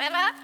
Ferrat.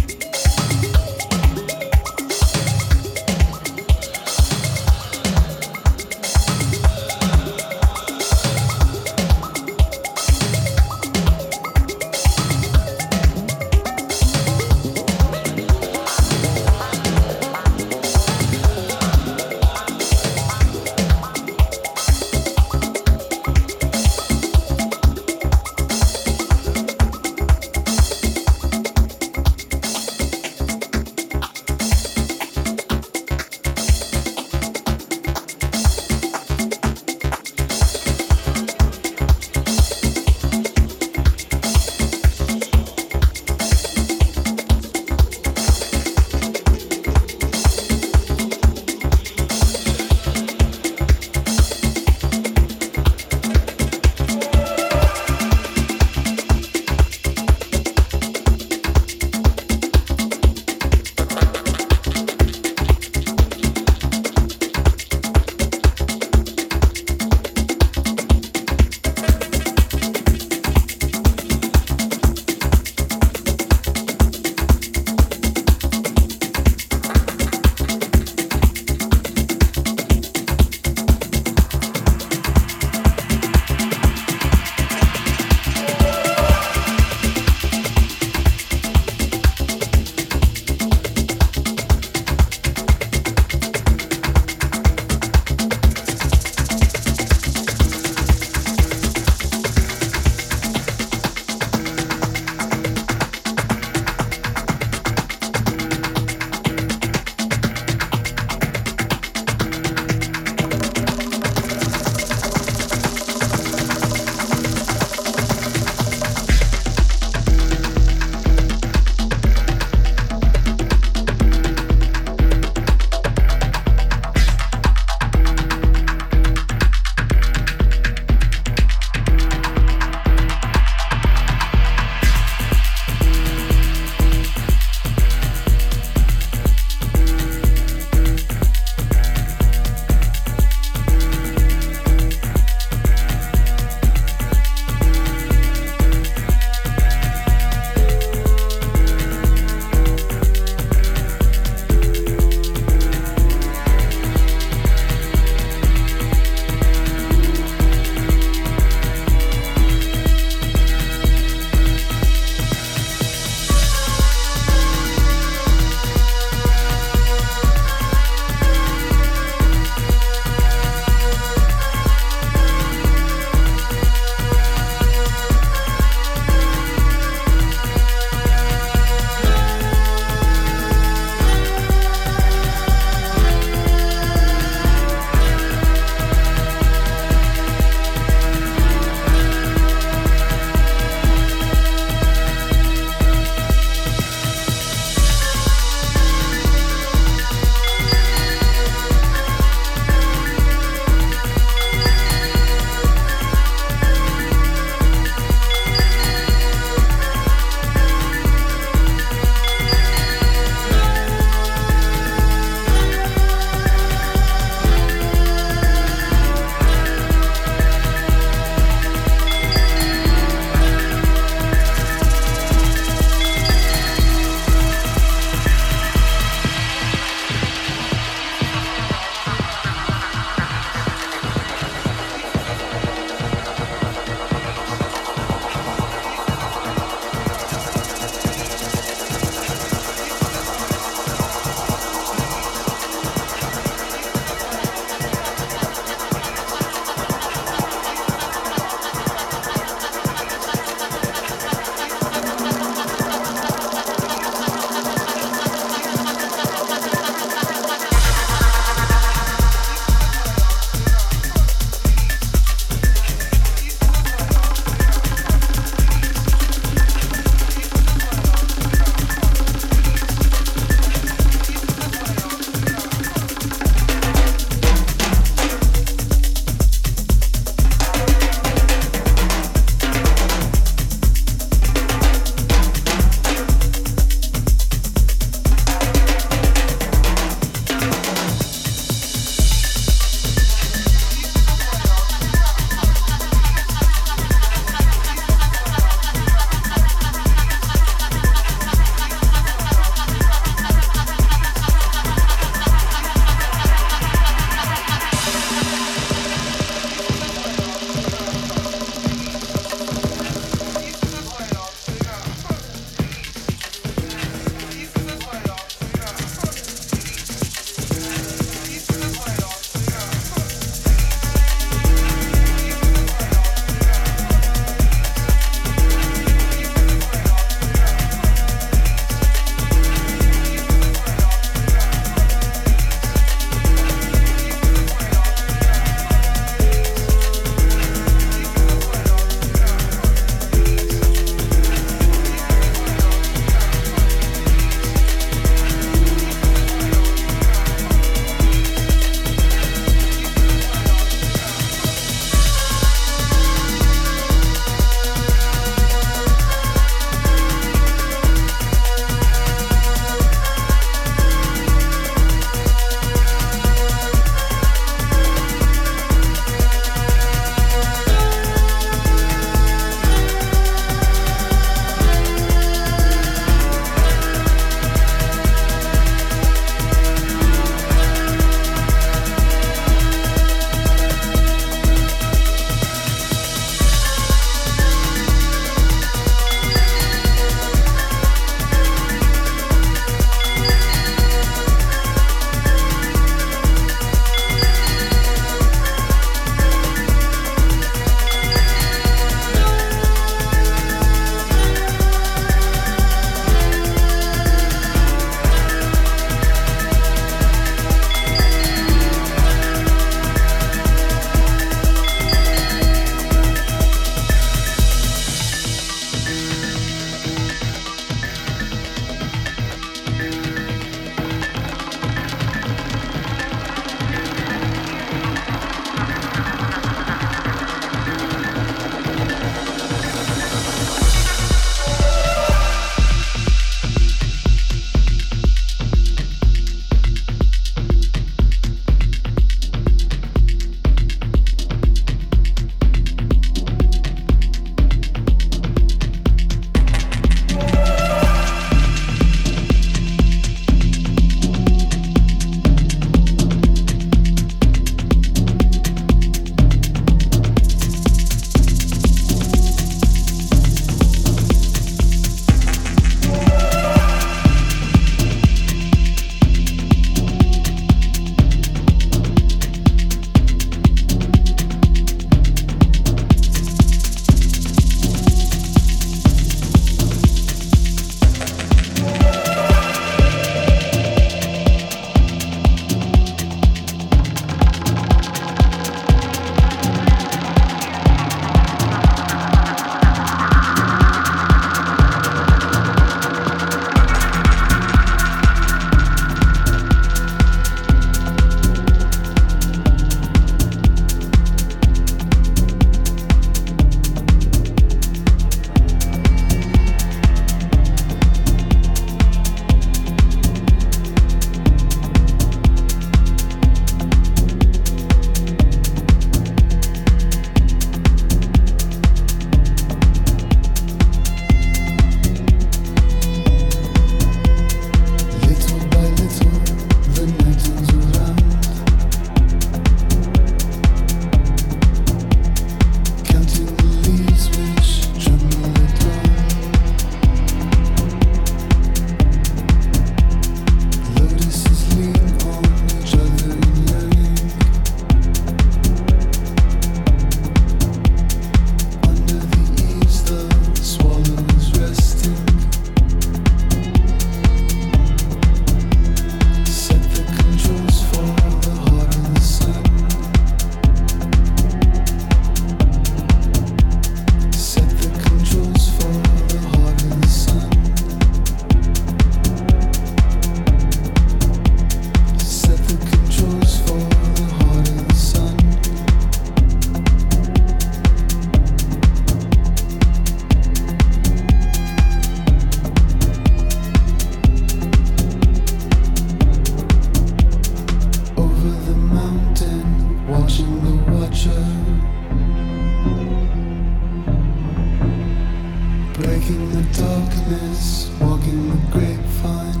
breaking the darkness, walking the grapevine.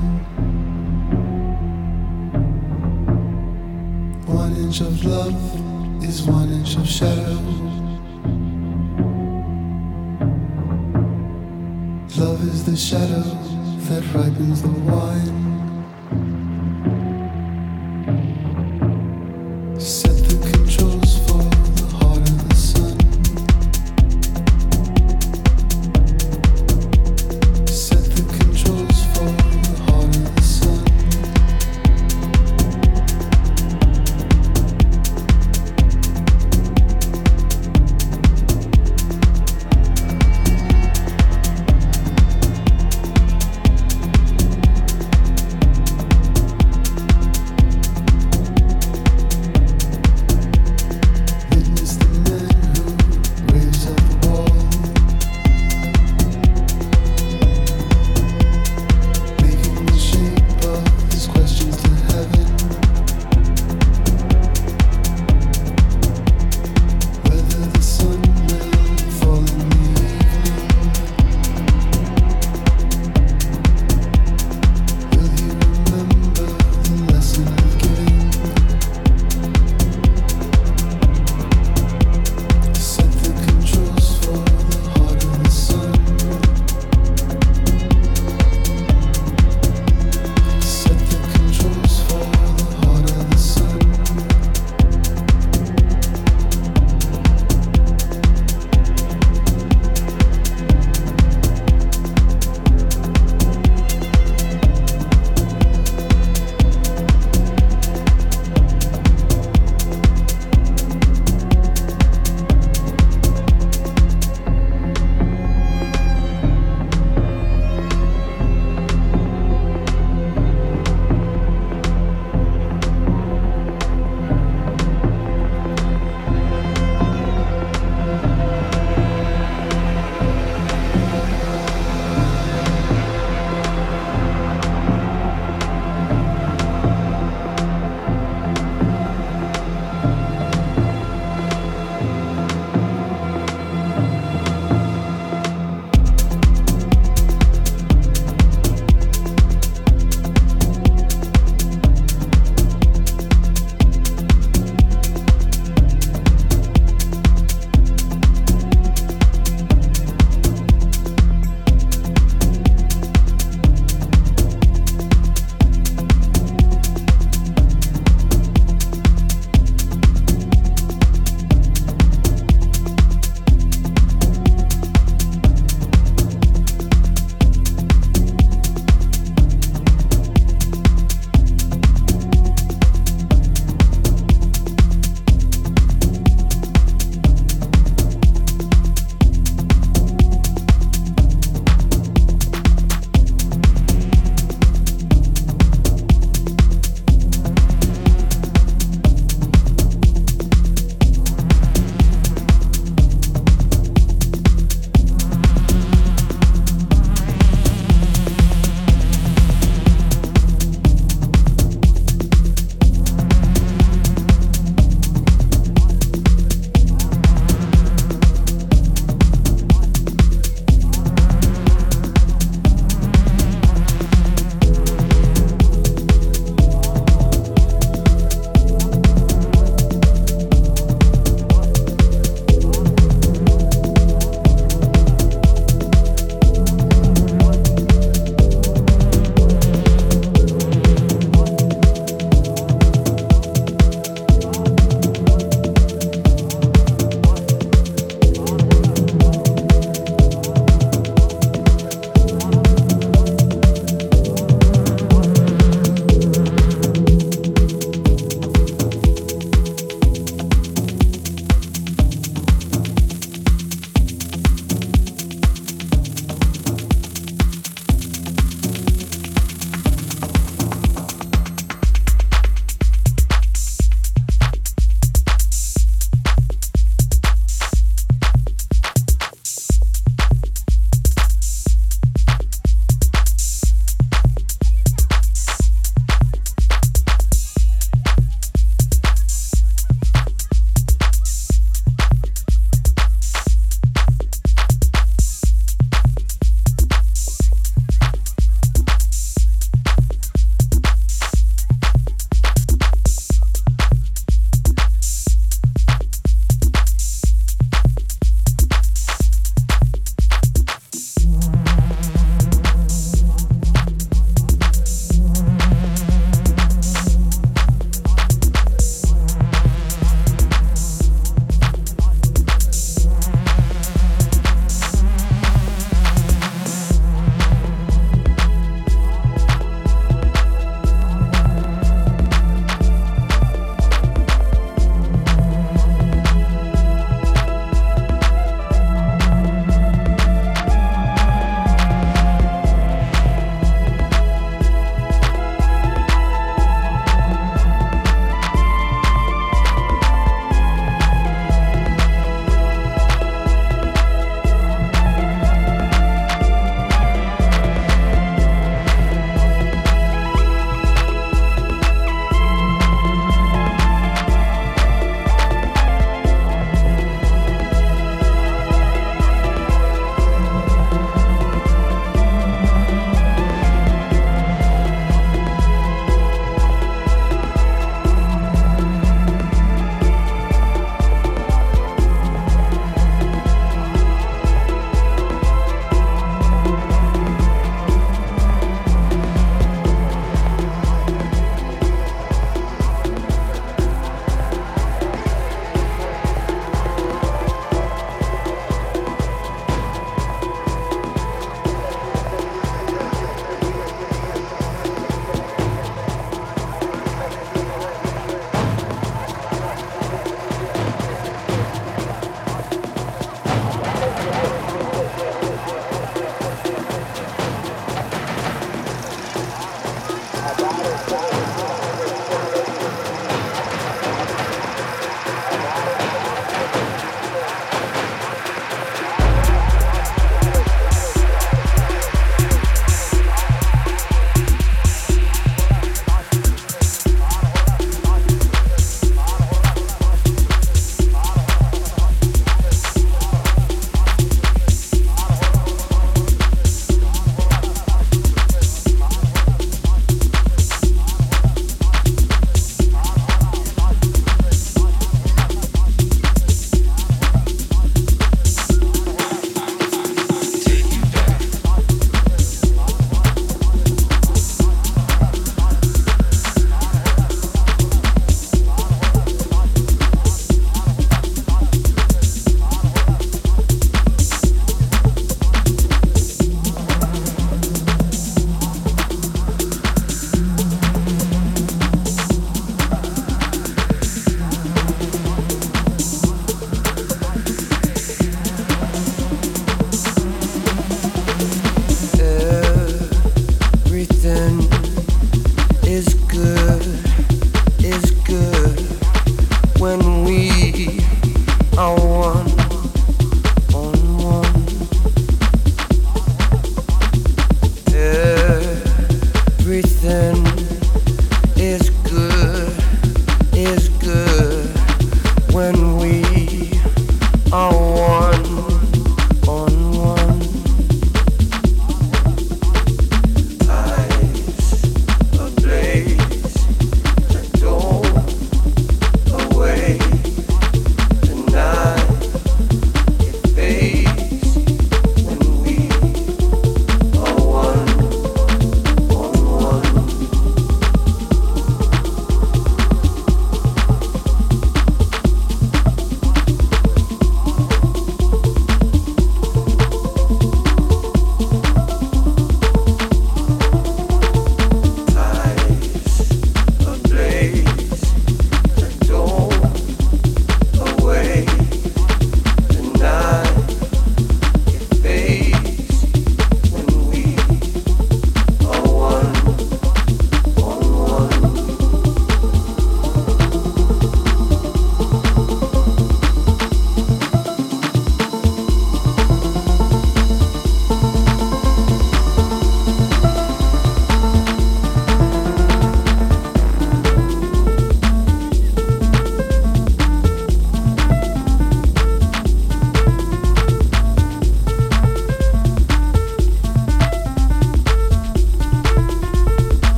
One inch of love is one inch of shadow. Love is the shadow that ripens the wine.